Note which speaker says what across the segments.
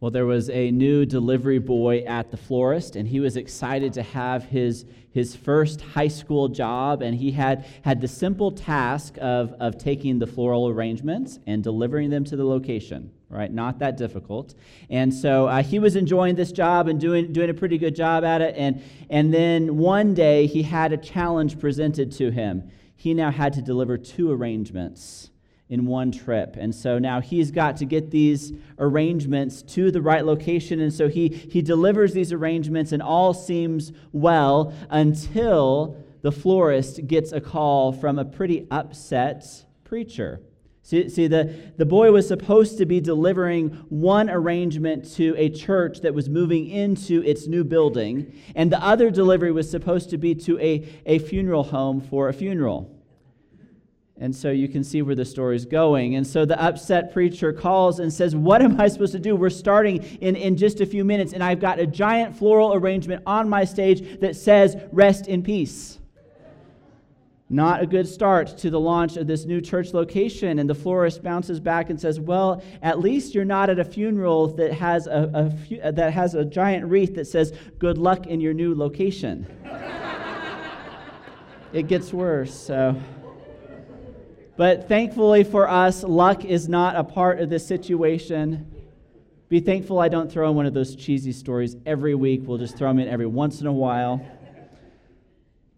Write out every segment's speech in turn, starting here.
Speaker 1: Well, there was a new delivery boy at the florist, and he was excited to have his, his first high school job. And he had, had the simple task of, of taking the floral arrangements and delivering them to the location, right? Not that difficult. And so uh, he was enjoying this job and doing, doing a pretty good job at it. And, and then one day he had a challenge presented to him. He now had to deliver two arrangements in one trip. And so now he's got to get these arrangements to the right location. And so he, he delivers these arrangements, and all seems well until the florist gets a call from a pretty upset preacher. See, see the, the boy was supposed to be delivering one arrangement to a church that was moving into its new building, and the other delivery was supposed to be to a, a funeral home for a funeral. And so you can see where the story's going. And so the upset preacher calls and says, What am I supposed to do? We're starting in, in just a few minutes, and I've got a giant floral arrangement on my stage that says, Rest in peace. Not a good start to the launch of this new church location. And the florist bounces back and says, Well, at least you're not at a funeral that has a, a that has a giant wreath that says, Good luck in your new location. it gets worse. So. But thankfully for us, luck is not a part of this situation. Be thankful I don't throw in one of those cheesy stories every week. We'll just throw them in every once in a while.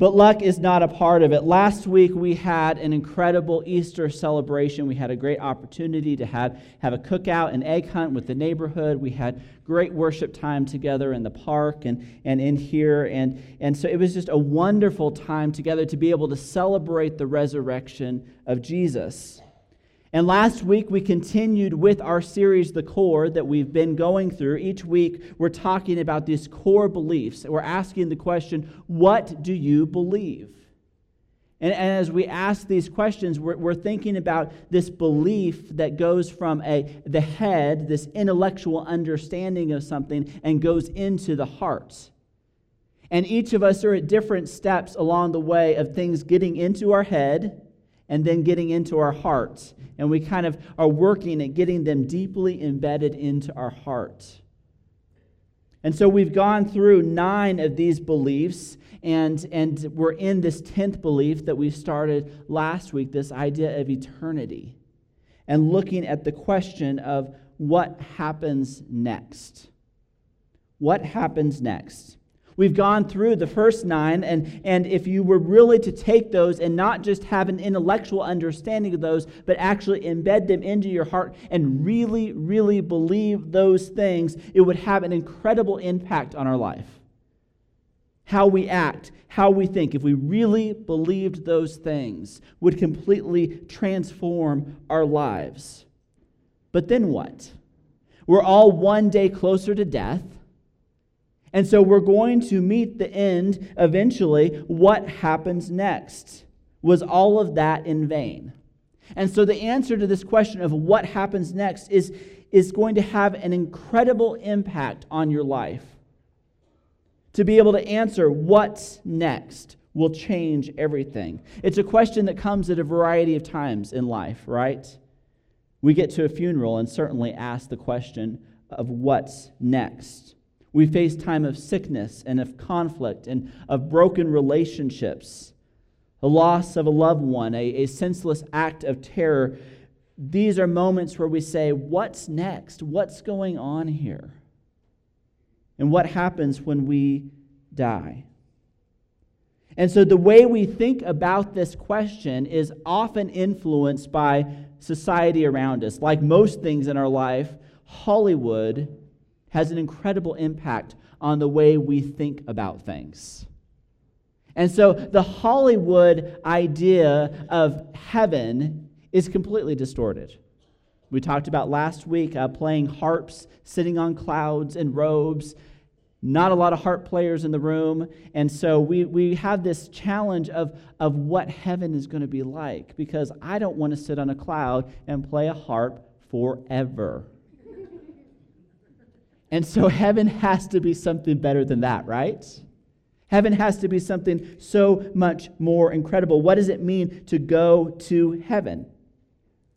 Speaker 1: But luck is not a part of it. Last week we had an incredible Easter celebration. We had a great opportunity to have, have a cookout and egg hunt with the neighborhood. We had great worship time together in the park and, and in here. And, and so it was just a wonderful time together to be able to celebrate the resurrection of Jesus. And last week, we continued with our series, The Core, that we've been going through. Each week, we're talking about these core beliefs. We're asking the question, What do you believe? And, and as we ask these questions, we're, we're thinking about this belief that goes from a, the head, this intellectual understanding of something, and goes into the heart. And each of us are at different steps along the way of things getting into our head and then getting into our hearts. And we kind of are working at getting them deeply embedded into our heart. And so we've gone through nine of these beliefs, and, and we're in this 10th belief that we started last week this idea of eternity, and looking at the question of what happens next. What happens next? We've gone through the first nine, and, and if you were really to take those and not just have an intellectual understanding of those, but actually embed them into your heart and really, really believe those things, it would have an incredible impact on our life. How we act, how we think, if we really believed those things, would completely transform our lives. But then what? We're all one day closer to death. And so we're going to meet the end eventually. What happens next? Was all of that in vain? And so the answer to this question of what happens next is, is going to have an incredible impact on your life. To be able to answer what's next will change everything. It's a question that comes at a variety of times in life, right? We get to a funeral and certainly ask the question of what's next. We face time of sickness and of conflict and of broken relationships, a loss of a loved one, a, a senseless act of terror. These are moments where we say, What's next? What's going on here? And what happens when we die? And so the way we think about this question is often influenced by society around us. Like most things in our life, Hollywood has an incredible impact on the way we think about things. And so the Hollywood idea of heaven is completely distorted. We talked about last week uh, playing harps, sitting on clouds and robes. Not a lot of harp players in the room. And so we, we have this challenge of, of what heaven is going to be like because I don't want to sit on a cloud and play a harp forever. And so heaven has to be something better than that, right? Heaven has to be something so much more incredible. What does it mean to go to heaven?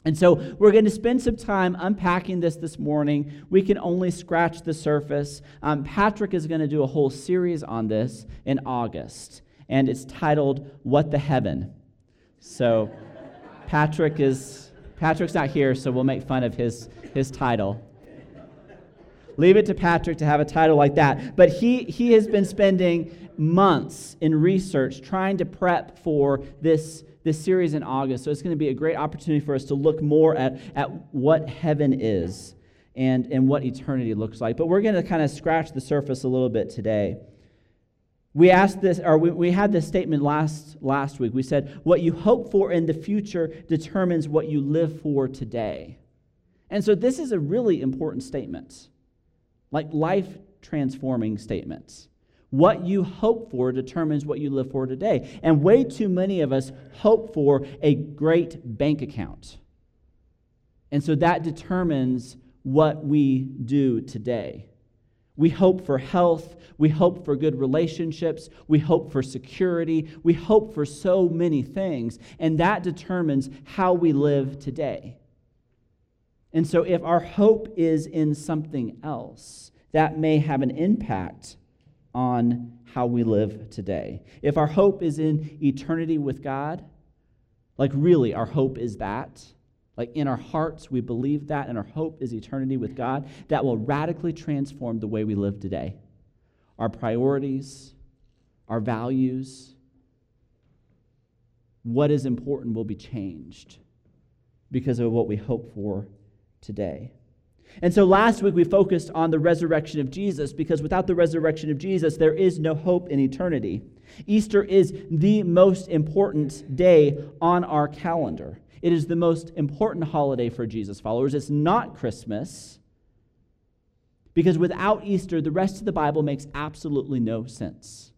Speaker 1: And so we're going to spend some time unpacking this this morning. We can only scratch the surface. Um, Patrick is going to do a whole series on this in August, and it's titled "What the Heaven." So Patrick is Patrick's not here, so we'll make fun of his his title. Leave it to Patrick to have a title like that. But he, he has been spending months in research trying to prep for this, this series in August. So it's going to be a great opportunity for us to look more at, at what heaven is and, and what eternity looks like. But we're going to kind of scratch the surface a little bit today. We asked this, or we, we had this statement last, last week. We said, What you hope for in the future determines what you live for today. And so this is a really important statement, like life transforming statements. What you hope for determines what you live for today. And way too many of us hope for a great bank account. And so that determines what we do today. We hope for health. We hope for good relationships. We hope for security. We hope for so many things. And that determines how we live today. And so, if our hope is in something else, that may have an impact on how we live today. If our hope is in eternity with God, like really, our hope is that. Like in our hearts, we believe that, and our hope is eternity with God. That will radically transform the way we live today. Our priorities, our values, what is important will be changed because of what we hope for today. And so last week we focused on the resurrection of Jesus because without the resurrection of Jesus, there is no hope in eternity. Easter is the most important day on our calendar. It is the most important holiday for Jesus followers. It's not Christmas because without Easter, the rest of the Bible makes absolutely no sense.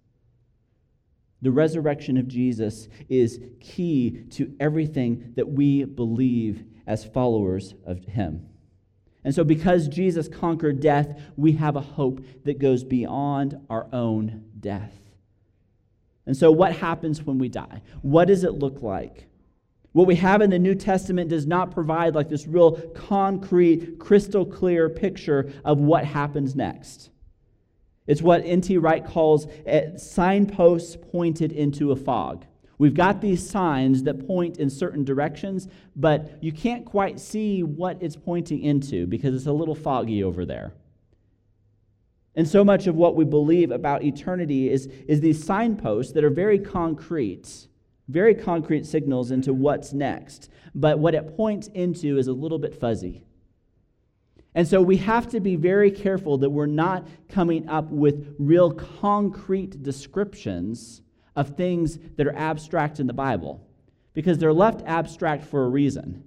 Speaker 1: The resurrection of Jesus is key to everything that we believe as followers of Him. And so, because Jesus conquered death, we have a hope that goes beyond our own death. And so, what happens when we die? What does it look like? What we have in the New Testament does not provide like this real concrete, crystal clear picture of what happens next. It's what N.T. Wright calls eh, signposts pointed into a fog. We've got these signs that point in certain directions, but you can't quite see what it's pointing into because it's a little foggy over there. And so much of what we believe about eternity is, is these signposts that are very concrete, very concrete signals into what's next. But what it points into is a little bit fuzzy. And so we have to be very careful that we're not coming up with real concrete descriptions of things that are abstract in the Bible because they're left abstract for a reason.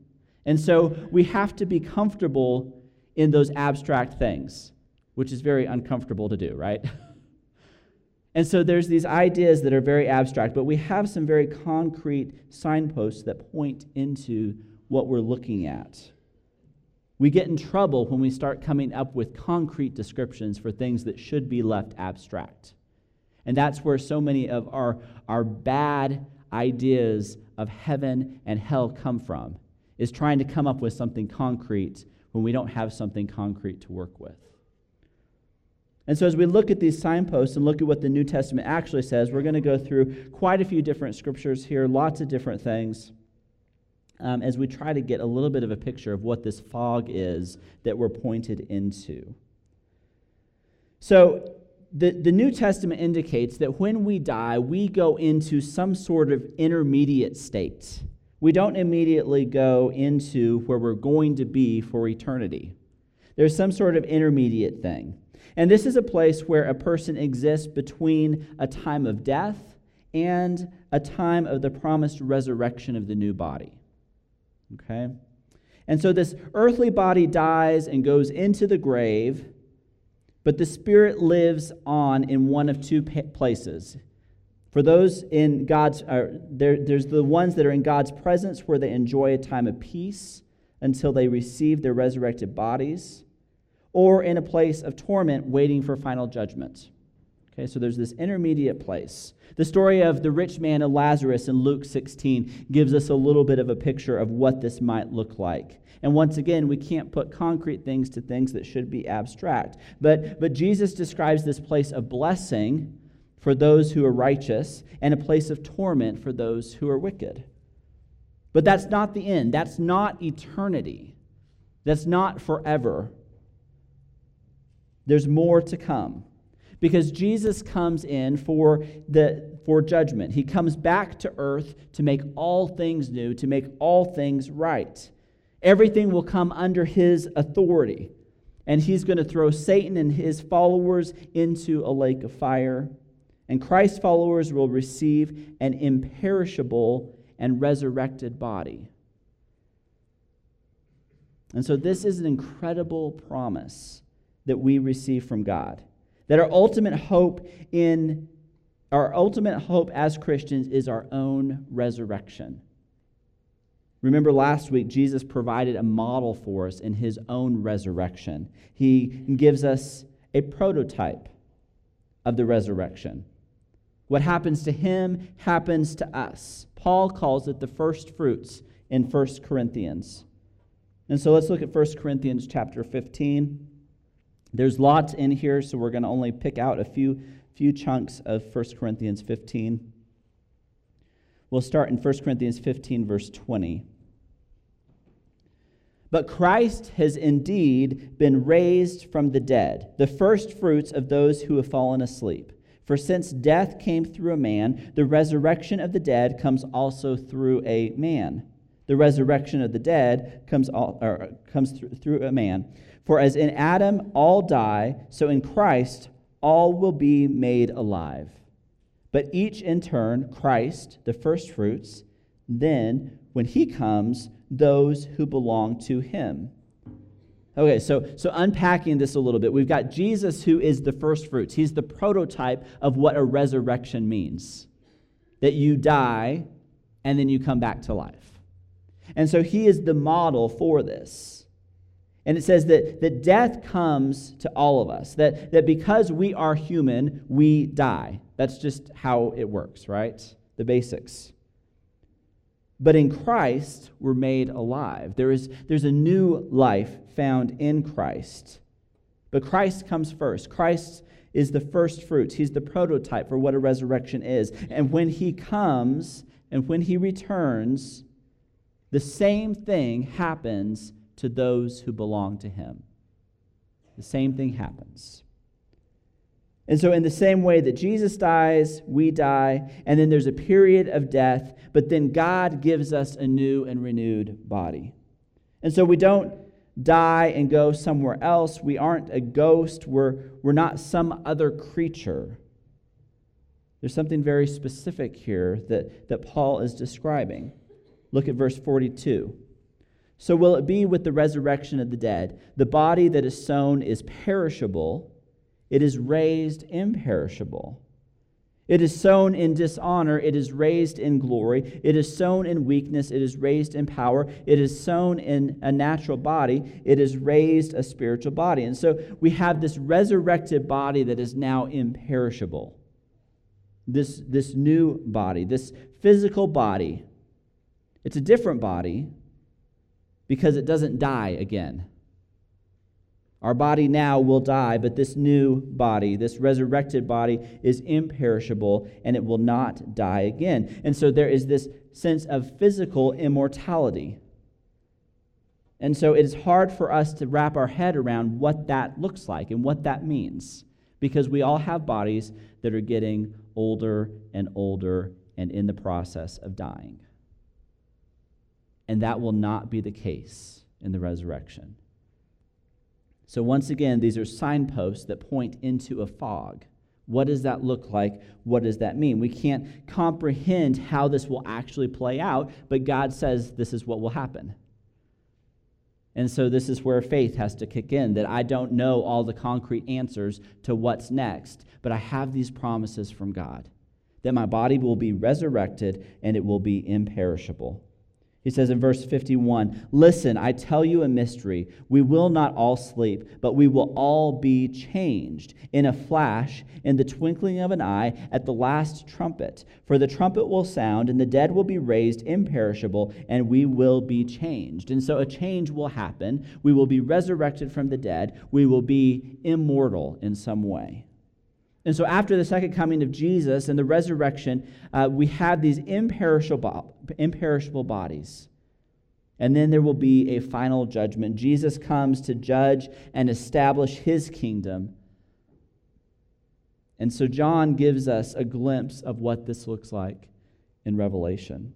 Speaker 1: And so we have to be comfortable in those abstract things, which is very uncomfortable to do, right? and so there's these ideas that are very abstract, but we have some very concrete signposts that point into what we're looking at. We get in trouble when we start coming up with concrete descriptions for things that should be left abstract. And that's where so many of our, our bad ideas of heaven and hell come from, is trying to come up with something concrete when we don't have something concrete to work with. And so, as we look at these signposts and look at what the New Testament actually says, we're going to go through quite a few different scriptures here, lots of different things, um, as we try to get a little bit of a picture of what this fog is that we're pointed into. So, the, the New Testament indicates that when we die, we go into some sort of intermediate state. We don't immediately go into where we're going to be for eternity. There's some sort of intermediate thing. And this is a place where a person exists between a time of death and a time of the promised resurrection of the new body. Okay? And so this earthly body dies and goes into the grave but the Spirit lives on in one of two places. For those in God's, uh, there, there's the ones that are in God's presence where they enjoy a time of peace until they receive their resurrected bodies, or in a place of torment waiting for final judgment. Okay, so there's this intermediate place. The story of the rich man and Lazarus in Luke 16 gives us a little bit of a picture of what this might look like. And once again, we can't put concrete things to things that should be abstract. But, but Jesus describes this place of blessing for those who are righteous and a place of torment for those who are wicked. But that's not the end. That's not eternity. That's not forever. There's more to come because Jesus comes in for, the, for judgment. He comes back to earth to make all things new, to make all things right. Everything will come under his authority. And he's going to throw Satan and his followers into a lake of fire. And Christ's followers will receive an imperishable and resurrected body. And so, this is an incredible promise that we receive from God. That our ultimate hope in our ultimate hope as Christians is our own resurrection. Remember last week, Jesus provided a model for us in his own resurrection. He gives us a prototype of the resurrection. What happens to him happens to us. Paul calls it the first fruits in 1 Corinthians. And so let's look at 1 Corinthians chapter 15. There's lots in here, so we're going to only pick out a few, few chunks of 1 Corinthians 15. We'll start in 1 Corinthians 15, verse 20. But Christ has indeed been raised from the dead, the first fruits of those who have fallen asleep. For since death came through a man, the resurrection of the dead comes also through a man. The resurrection of the dead comes, all, or comes through, through a man. For as in Adam all die, so in Christ all will be made alive. But each in turn, Christ, the firstfruits, then, when he comes, those who belong to him. Okay, so, so unpacking this a little bit, we've got Jesus who is the firstfruits. He's the prototype of what a resurrection means that you die and then you come back to life. And so he is the model for this. And it says that, that death comes to all of us, that, that because we are human, we die. That's just how it works, right? The basics. But in Christ, we're made alive. There is, there's a new life found in Christ. But Christ comes first. Christ is the first fruits. He's the prototype for what a resurrection is. And when he comes and when he returns, the same thing happens to those who belong to him. The same thing happens. And so, in the same way that Jesus dies, we die, and then there's a period of death, but then God gives us a new and renewed body. And so, we don't die and go somewhere else. We aren't a ghost, we're, we're not some other creature. There's something very specific here that, that Paul is describing. Look at verse 42. So will it be with the resurrection of the dead. The body that is sown is perishable, it is raised imperishable. It is sown in dishonor, it is raised in glory. It is sown in weakness, it is raised in power. It is sown in a natural body, it is raised a spiritual body. And so we have this resurrected body that is now imperishable. This, this new body, this physical body. It's a different body, because it doesn't die again. Our body now will die, but this new body, this resurrected body, is imperishable and it will not die again. And so there is this sense of physical immortality. And so it is hard for us to wrap our head around what that looks like and what that means because we all have bodies that are getting older and older and in the process of dying and that will not be the case in the resurrection. So, once again, these are signposts that point into a fog. What does that look like? What does that mean? We can't comprehend how this will actually play out, but God says this is what will happen. And so, this is where faith has to kick in that I don't know all the concrete answers to what's next, but I have these promises from God that my body will be resurrected and it will be imperishable. He says in verse 51 Listen, I tell you a mystery. We will not all sleep, but we will all be changed in a flash, in the twinkling of an eye, at the last trumpet. For the trumpet will sound, and the dead will be raised imperishable, and we will be changed. And so a change will happen. We will be resurrected from the dead. We will be immortal in some way. And so, after the second coming of Jesus and the resurrection, uh, we have these imperishable, imperishable bodies. And then there will be a final judgment. Jesus comes to judge and establish his kingdom. And so, John gives us a glimpse of what this looks like in Revelation.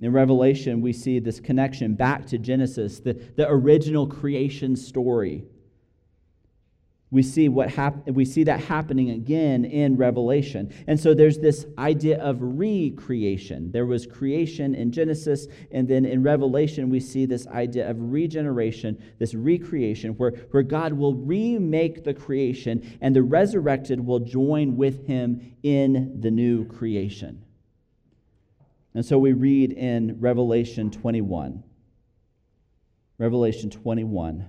Speaker 1: In Revelation, we see this connection back to Genesis, the, the original creation story we see what hap- we see that happening again in revelation. And so there's this idea of recreation. There was creation in genesis and then in revelation we see this idea of regeneration this recreation where, where god will remake the creation and the resurrected will join with him in the new creation. And so we read in revelation 21 revelation 21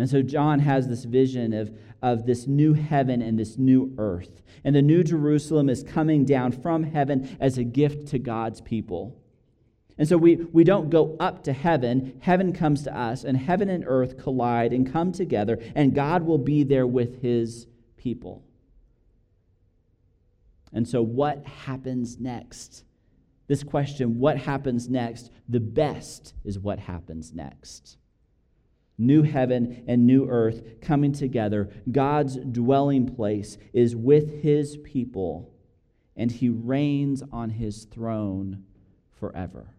Speaker 1: And so John has this vision of, of this new heaven and this new earth. And the new Jerusalem is coming down from heaven as a gift to God's people. And so we, we don't go up to heaven, heaven comes to us, and heaven and earth collide and come together, and God will be there with his people. And so, what happens next? This question, what happens next? The best is what happens next new heaven and new earth coming together. God's dwelling place is with his people, and he reigns on his throne forever.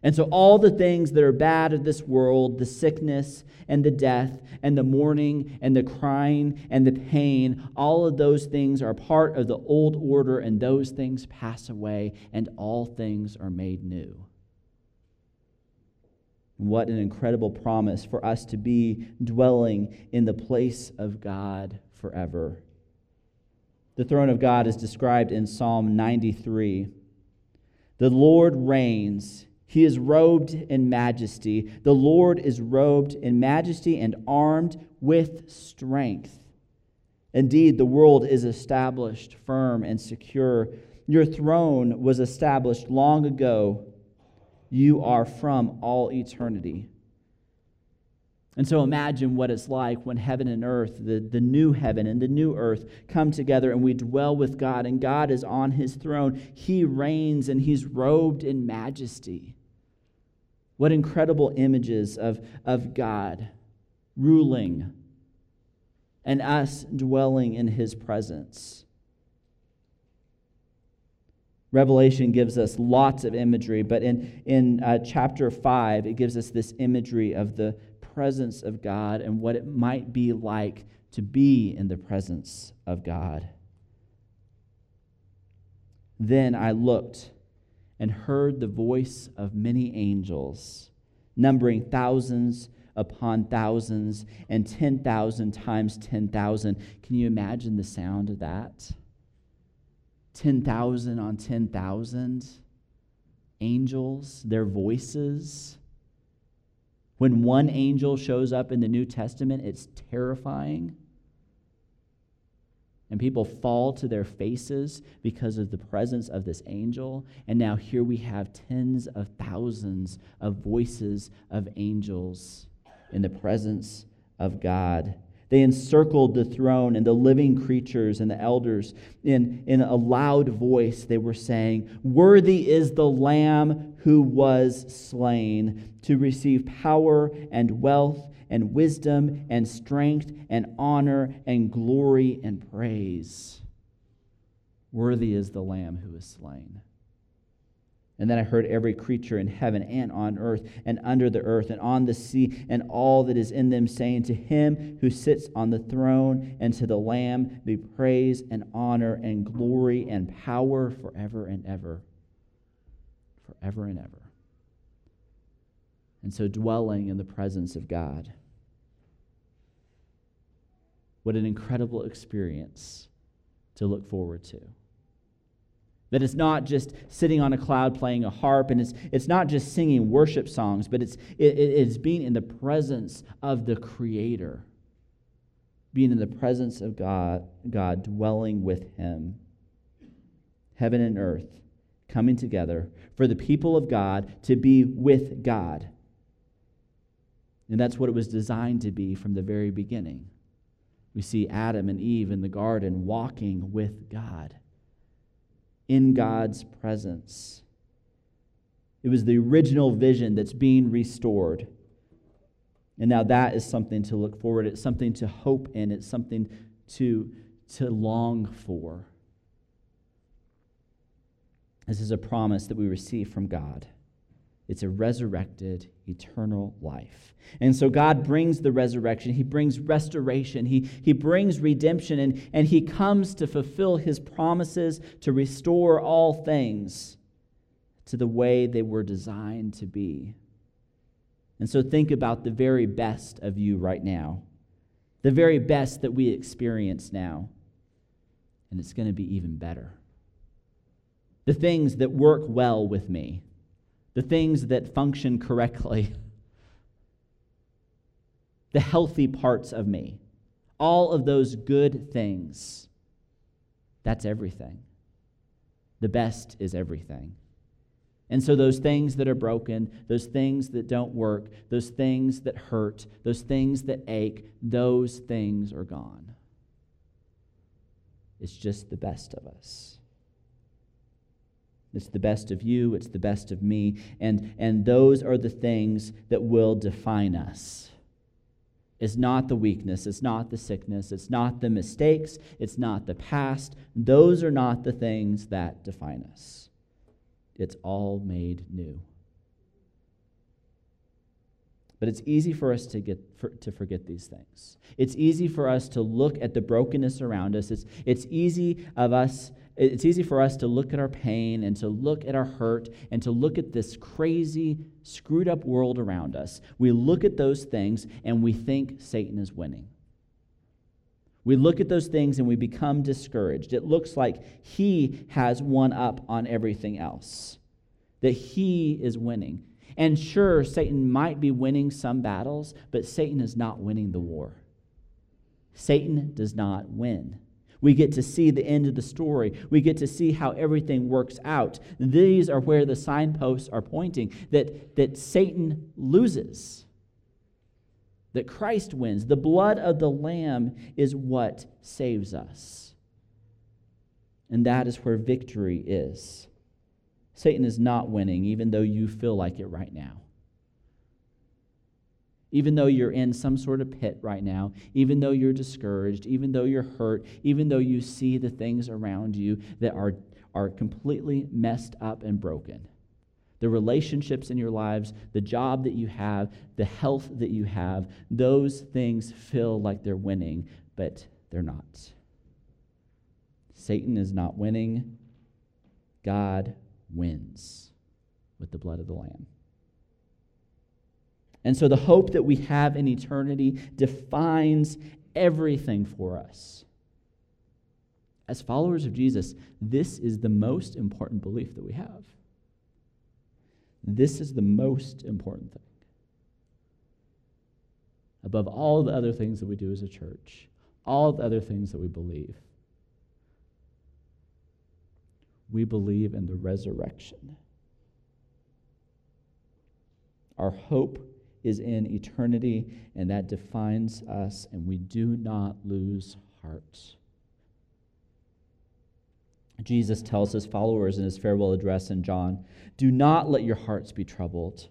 Speaker 1: And so, all the things that are bad of this world, the sickness and the death and the mourning and the crying and the pain, all of those things are part of the old order, and those things pass away, and all things are made new. What an incredible promise for us to be dwelling in the place of God forever. The throne of God is described in Psalm 93. The Lord reigns. He is robed in majesty. The Lord is robed in majesty and armed with strength. Indeed, the world is established firm and secure. Your throne was established long ago you are from all eternity. And so imagine what it's like when heaven and earth, the, the new heaven and the new earth, come together and we dwell with God, and God is on his throne. He reigns and he's robed in majesty. What incredible images of, of God ruling and us dwelling in his presence. Revelation gives us lots of imagery, but in, in uh, chapter 5, it gives us this imagery of the presence of God and what it might be like to be in the presence of God. Then I looked and heard the voice of many angels, numbering thousands upon thousands and 10,000 times 10,000. Can you imagine the sound of that? 10,000 on 10,000 angels, their voices. When one angel shows up in the New Testament, it's terrifying. And people fall to their faces because of the presence of this angel. And now here we have tens of thousands of voices of angels in the presence of God. They encircled the throne and the living creatures and the elders. In, in a loud voice, they were saying, Worthy is the Lamb who was slain to receive power and wealth and wisdom and strength and honor and glory and praise. Worthy is the Lamb who was slain. And then I heard every creature in heaven and on earth and under the earth and on the sea and all that is in them saying, To him who sits on the throne and to the Lamb be praise and honor and glory and power forever and ever. Forever and ever. And so dwelling in the presence of God. What an incredible experience to look forward to. That it's not just sitting on a cloud playing a harp, and it's, it's not just singing worship songs, but it's, it, it's being in the presence of the Creator, being in the presence of God, God, dwelling with Him. Heaven and earth coming together for the people of God to be with God. And that's what it was designed to be from the very beginning. We see Adam and Eve in the garden walking with God in God's presence. It was the original vision that's being restored. And now that is something to look forward. It's something to hope in. It's something to, to long for. This is a promise that we receive from God. It's a resurrected, eternal life. And so God brings the resurrection. He brings restoration. He, he brings redemption. And, and He comes to fulfill His promises to restore all things to the way they were designed to be. And so think about the very best of you right now, the very best that we experience now. And it's going to be even better. The things that work well with me the things that function correctly, the healthy parts of me, all of those good things. That's everything. The best is everything. And so, those things that are broken, those things that don't work, those things that hurt, those things that ache, those things are gone. It's just the best of us. It's the best of you, it's the best of me, and, and those are the things that will define us. It's not the weakness, it's not the sickness, it's not the mistakes, it's not the past. Those are not the things that define us. It's all made new. But it's easy for us to, get, for, to forget these things. It's easy for us to look at the brokenness around us. It's, it's easy of us it's easy for us to look at our pain and to look at our hurt and to look at this crazy, screwed up world around us. We look at those things and we think Satan is winning. We look at those things and we become discouraged. It looks like he has one up on everything else, that he is winning. And sure, Satan might be winning some battles, but Satan is not winning the war. Satan does not win. We get to see the end of the story. We get to see how everything works out. These are where the signposts are pointing that, that Satan loses, that Christ wins. The blood of the Lamb is what saves us. And that is where victory is. Satan is not winning, even though you feel like it right now even though you're in some sort of pit right now, even though you're discouraged, even though you're hurt, even though you see the things around you that are, are completely messed up and broken. The relationships in your lives, the job that you have, the health that you have, those things feel like they're winning, but they're not. Satan is not winning, God wins with the blood of the Lamb. And so the hope that we have in eternity defines everything for us. As followers of Jesus, this is the most important belief that we have. This is the most important thing. Above all the other things that we do as a church, all the other things that we believe, we believe in the resurrection. Our hope is in eternity, and that defines us, and we do not lose heart. Jesus tells his followers in his farewell address in John Do not let your hearts be troubled.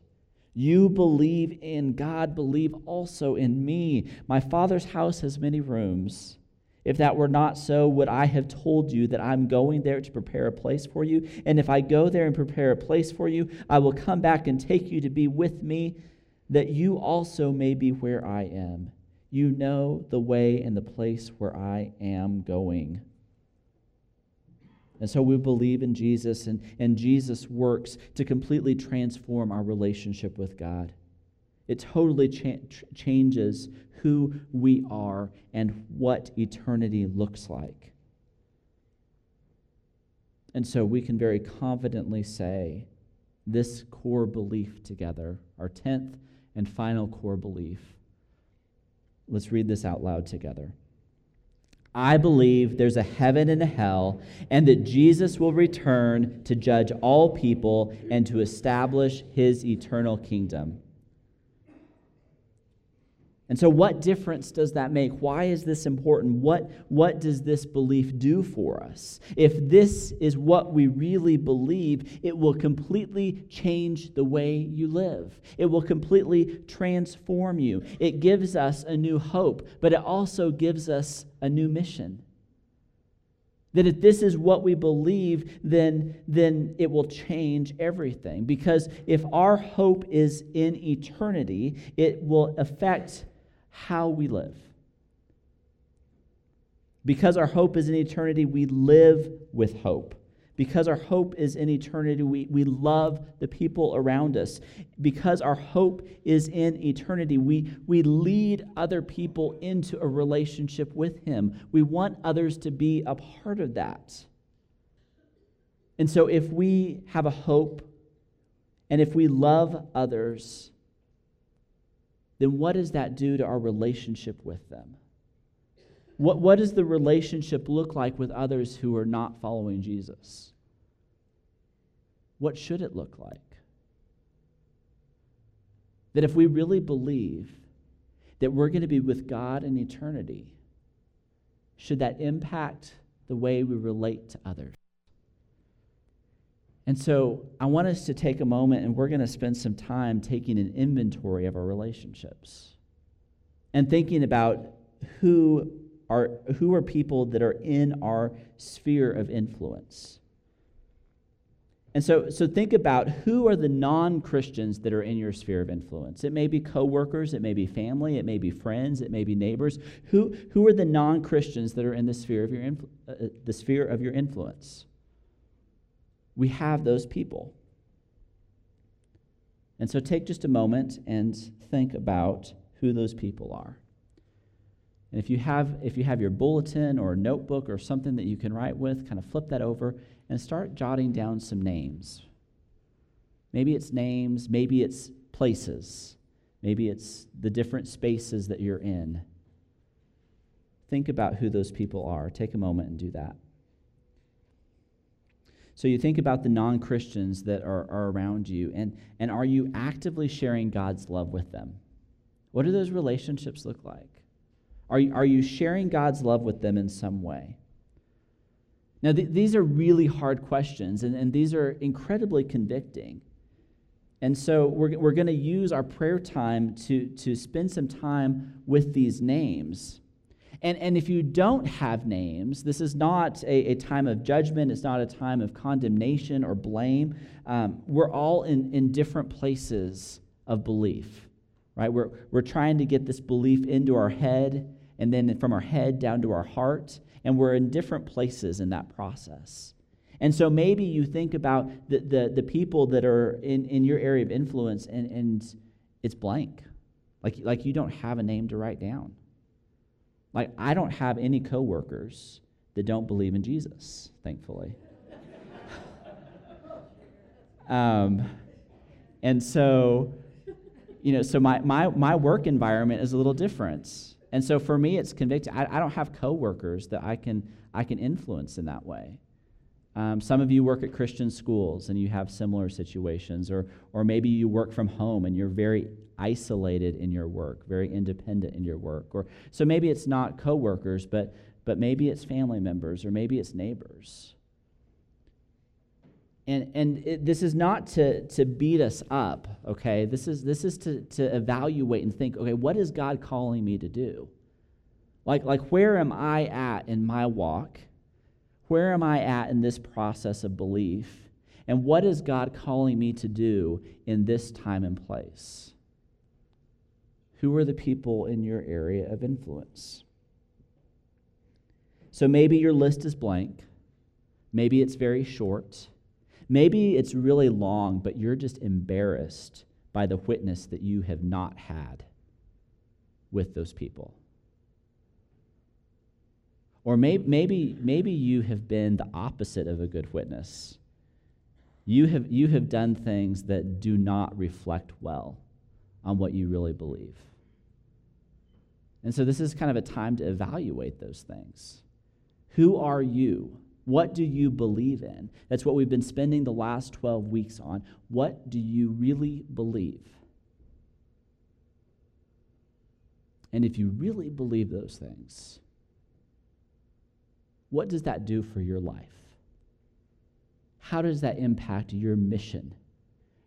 Speaker 1: You believe in God, believe also in me. My Father's house has many rooms. If that were not so, would I have told you that I'm going there to prepare a place for you? And if I go there and prepare a place for you, I will come back and take you to be with me, that you also may be where I am. You know the way and the place where I am going. And so we believe in Jesus, and, and Jesus works to completely transform our relationship with God. It totally cha- changes who we are and what eternity looks like. And so we can very confidently say this core belief together, our 10th and final core belief. Let's read this out loud together. I believe there's a heaven and a hell, and that Jesus will return to judge all people and to establish his eternal kingdom. And so, what difference does that make? Why is this important? What, what does this belief do for us? If this is what we really believe, it will completely change the way you live. It will completely transform you. It gives us a new hope, but it also gives us a new mission. That if this is what we believe, then, then it will change everything. Because if our hope is in eternity, it will affect how we live. Because our hope is in eternity, we live with hope. Because our hope is in eternity, we, we love the people around us. Because our hope is in eternity, we, we lead other people into a relationship with Him. We want others to be a part of that. And so, if we have a hope and if we love others, then what does that do to our relationship with them? What, what does the relationship look like with others who are not following Jesus? What should it look like? That if we really believe that we're going to be with God in eternity, should that impact the way we relate to others? And so I want us to take a moment and we're going to spend some time taking an inventory of our relationships and thinking about who are, who are people that are in our sphere of influence. And so, so think about who are the non Christians that are in your sphere of influence. It may be coworkers, it may be family, it may be friends, it may be neighbors. Who, who are the non Christians that are in the sphere of your, influ- uh, uh the sphere of your influence? We have those people. And so take just a moment and think about who those people are. And if you have if you have your bulletin or a notebook or something that you can write with, kind of flip that over and start jotting down some names. Maybe it's names, maybe it's places, maybe it's the different spaces that you're in. Think about who those people are. Take a moment and do that. So you think about the non Christians that are, are around you, and, and are you actively sharing God's love with them? What do those relationships look like? Are you, are you sharing God's love with them in some way? Now, th- these are really hard questions, and, and these are incredibly convicting. And so we're, we're going to use our prayer time to, to spend some time with these names. And, and if you don't have names, this is not a, a time of judgment, it's not a time of condemnation or blame. Um, we're all in, in different places of belief, right? We're, we're trying to get this belief into our head and then from our head down to our heart, and we're in different places in that process. And so maybe you think about the, the, the people that are in, in your area of influence and, and it's blank. Like, like you don't have a name to write down. Like, I don't have any coworkers that don't believe in Jesus, thankfully. um, and so, you know, so my, my, my work environment is a little different. And so for me, it's convicting. I, I don't have coworkers that I can, I can influence in that way. Um, some of you work at Christian schools and you have similar situations, or, or maybe you work from home and you're very isolated in your work, very independent in your work. Or so maybe it's not coworkers, but but maybe it's family members or maybe it's neighbors. And, and it, this is not to, to beat us up, okay? This is, this is to, to evaluate and think, okay, what is God calling me to do? Like, like, where am I at in my walk? Where am I at in this process of belief? And what is God calling me to do in this time and place? Who are the people in your area of influence? So maybe your list is blank. Maybe it's very short. Maybe it's really long, but you're just embarrassed by the witness that you have not had with those people. Or maybe, maybe, maybe you have been the opposite of a good witness. You have, you have done things that do not reflect well on what you really believe. And so this is kind of a time to evaluate those things. Who are you? What do you believe in? That's what we've been spending the last 12 weeks on. What do you really believe? And if you really believe those things, what does that do for your life? How does that impact your mission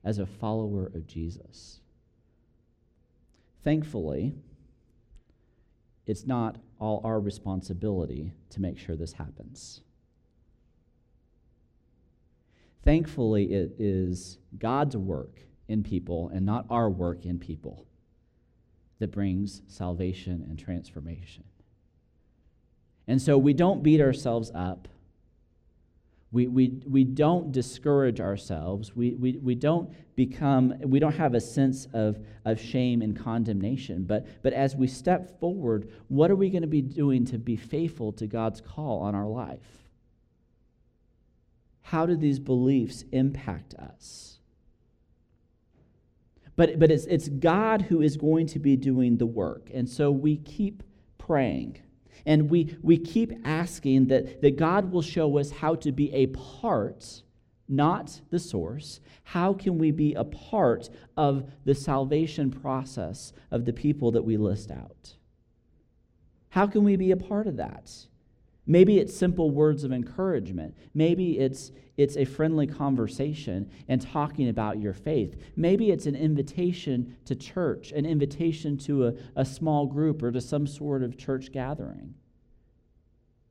Speaker 1: as a follower of Jesus? Thankfully, it's not all our responsibility to make sure this happens. Thankfully, it is God's work in people and not our work in people that brings salvation and transformation. And so we don't beat ourselves up. We, we, we don't discourage ourselves. We, we, we don't become, we don't have a sense of, of shame and condemnation. But, but as we step forward, what are we going to be doing to be faithful to God's call on our life? how do these beliefs impact us? But, but it's, it's God who is going to be doing the work. And so we keep praying. And we, we keep asking that, that God will show us how to be a part, not the source. How can we be a part of the salvation process of the people that we list out? How can we be a part of that? Maybe it's simple words of encouragement. Maybe it's, it's a friendly conversation and talking about your faith. Maybe it's an invitation to church, an invitation to a, a small group or to some sort of church gathering.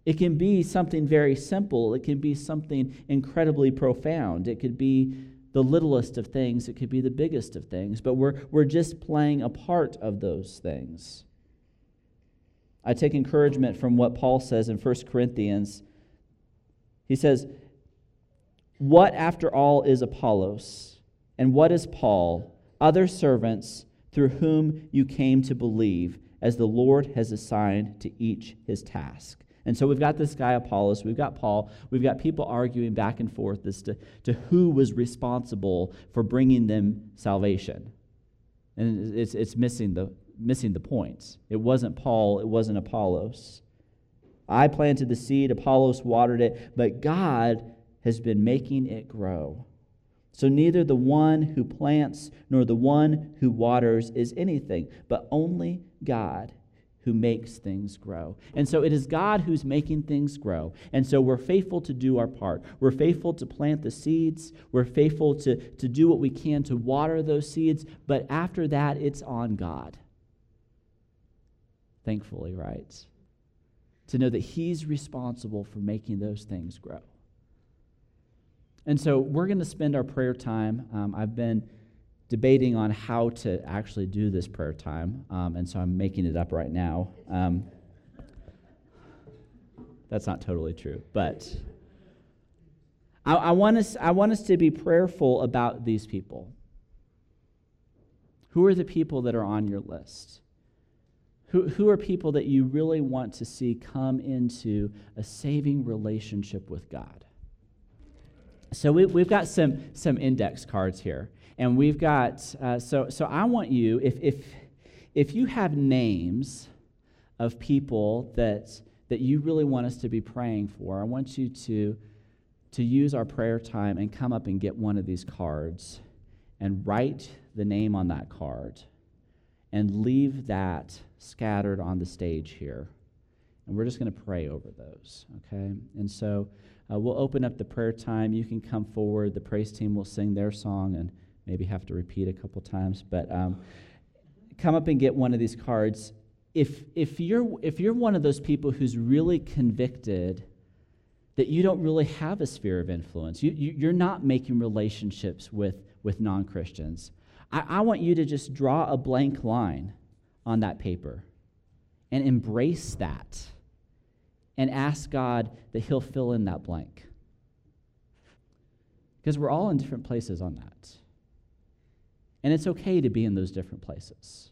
Speaker 1: It can be something very simple, it can be something incredibly profound. It could be the littlest of things, it could be the biggest of things, but we're, we're just playing a part of those things. I take encouragement from what Paul says in 1 Corinthians. He says, What after all is Apollos? And what is Paul? Other servants through whom you came to believe, as the Lord has assigned to each his task. And so we've got this guy, Apollos, we've got Paul, we've got people arguing back and forth as to, to who was responsible for bringing them salvation. And it's, it's missing the, missing the point. It wasn't Paul, it wasn't Apollos. I planted the seed, Apollos watered it, but God has been making it grow. So neither the one who plants nor the one who waters is anything, but only God who makes things grow. And so it is God who's making things grow. And so we're faithful to do our part. We're faithful to plant the seeds. We're faithful to, to do what we can to water those seeds. But after that, it's on God thankfully, right? To know that He's responsible for making those things grow. And so we're going to spend our prayer time. Um, I've been debating on how to actually do this prayer time, um, and so I'm making it up right now. Um, that's not totally true, but I, I, want us, I want us to be prayerful about these people. Who are the people that are on your list? Who, who are people that you really want to see come into a saving relationship with God? So we, we've got some, some index cards here. And we've got, uh, so, so I want you, if, if, if you have names of people that, that you really want us to be praying for, I want you to, to use our prayer time and come up and get one of these cards and write the name on that card and leave that scattered on the stage here. And we're just going to pray over those, okay? And so uh, we'll open up the prayer time. You can come forward. The praise team will sing their song and maybe have to repeat a couple times. But um, come up and get one of these cards. If, if, you're, if you're one of those people who's really convicted that you don't really have a sphere of influence, you, you, are not making relationships with, with non Christians, I, I want you to just draw a blank line on that paper and embrace that and ask God that He'll fill in that blank. Because we're all in different places on that. And it's okay to be in those different places.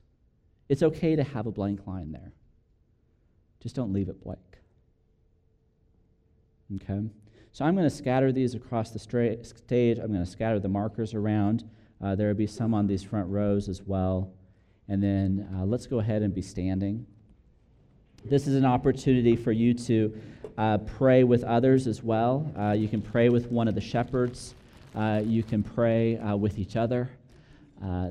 Speaker 1: It's okay to have a blank line there. Just don't leave it blank. Okay? So I'm going to scatter these across the stra- stage. I'm going to scatter the markers around. Uh, there will be some on these front rows as well. And then uh, let's go ahead and be standing. This is an opportunity for you to uh, pray with others as well. Uh, you can pray with one of the shepherds, uh, you can pray uh, with each other.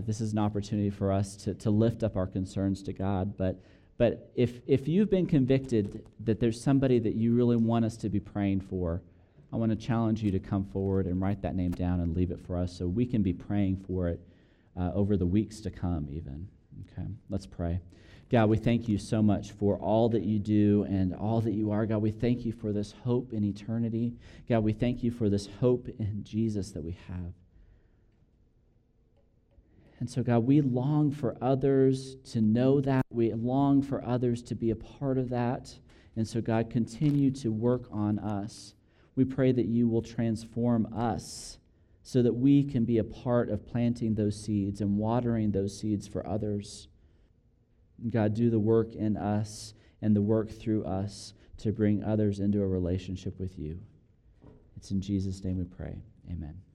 Speaker 1: this is an opportunity for us to, to lift up our concerns to God. But, but if, if you've been convicted that there's somebody that you really want us to be praying for, I want to challenge you to come forward and write that name down and leave it for us so we can be praying for it uh, over the weeks to come, even. Okay, let's pray. God, we thank you so much for all that you do and all that you are. God, we thank you for this hope in eternity. God, we thank you for this hope in Jesus that we have. And so, God, we long for others to know that. We long for others to be a part of that. And so, God, continue to work on us. We pray that you will transform us so that we can be a part of planting those seeds and watering those seeds for others. God, do the work in us and the work through us to bring others into a relationship with you. It's in Jesus' name we pray. Amen.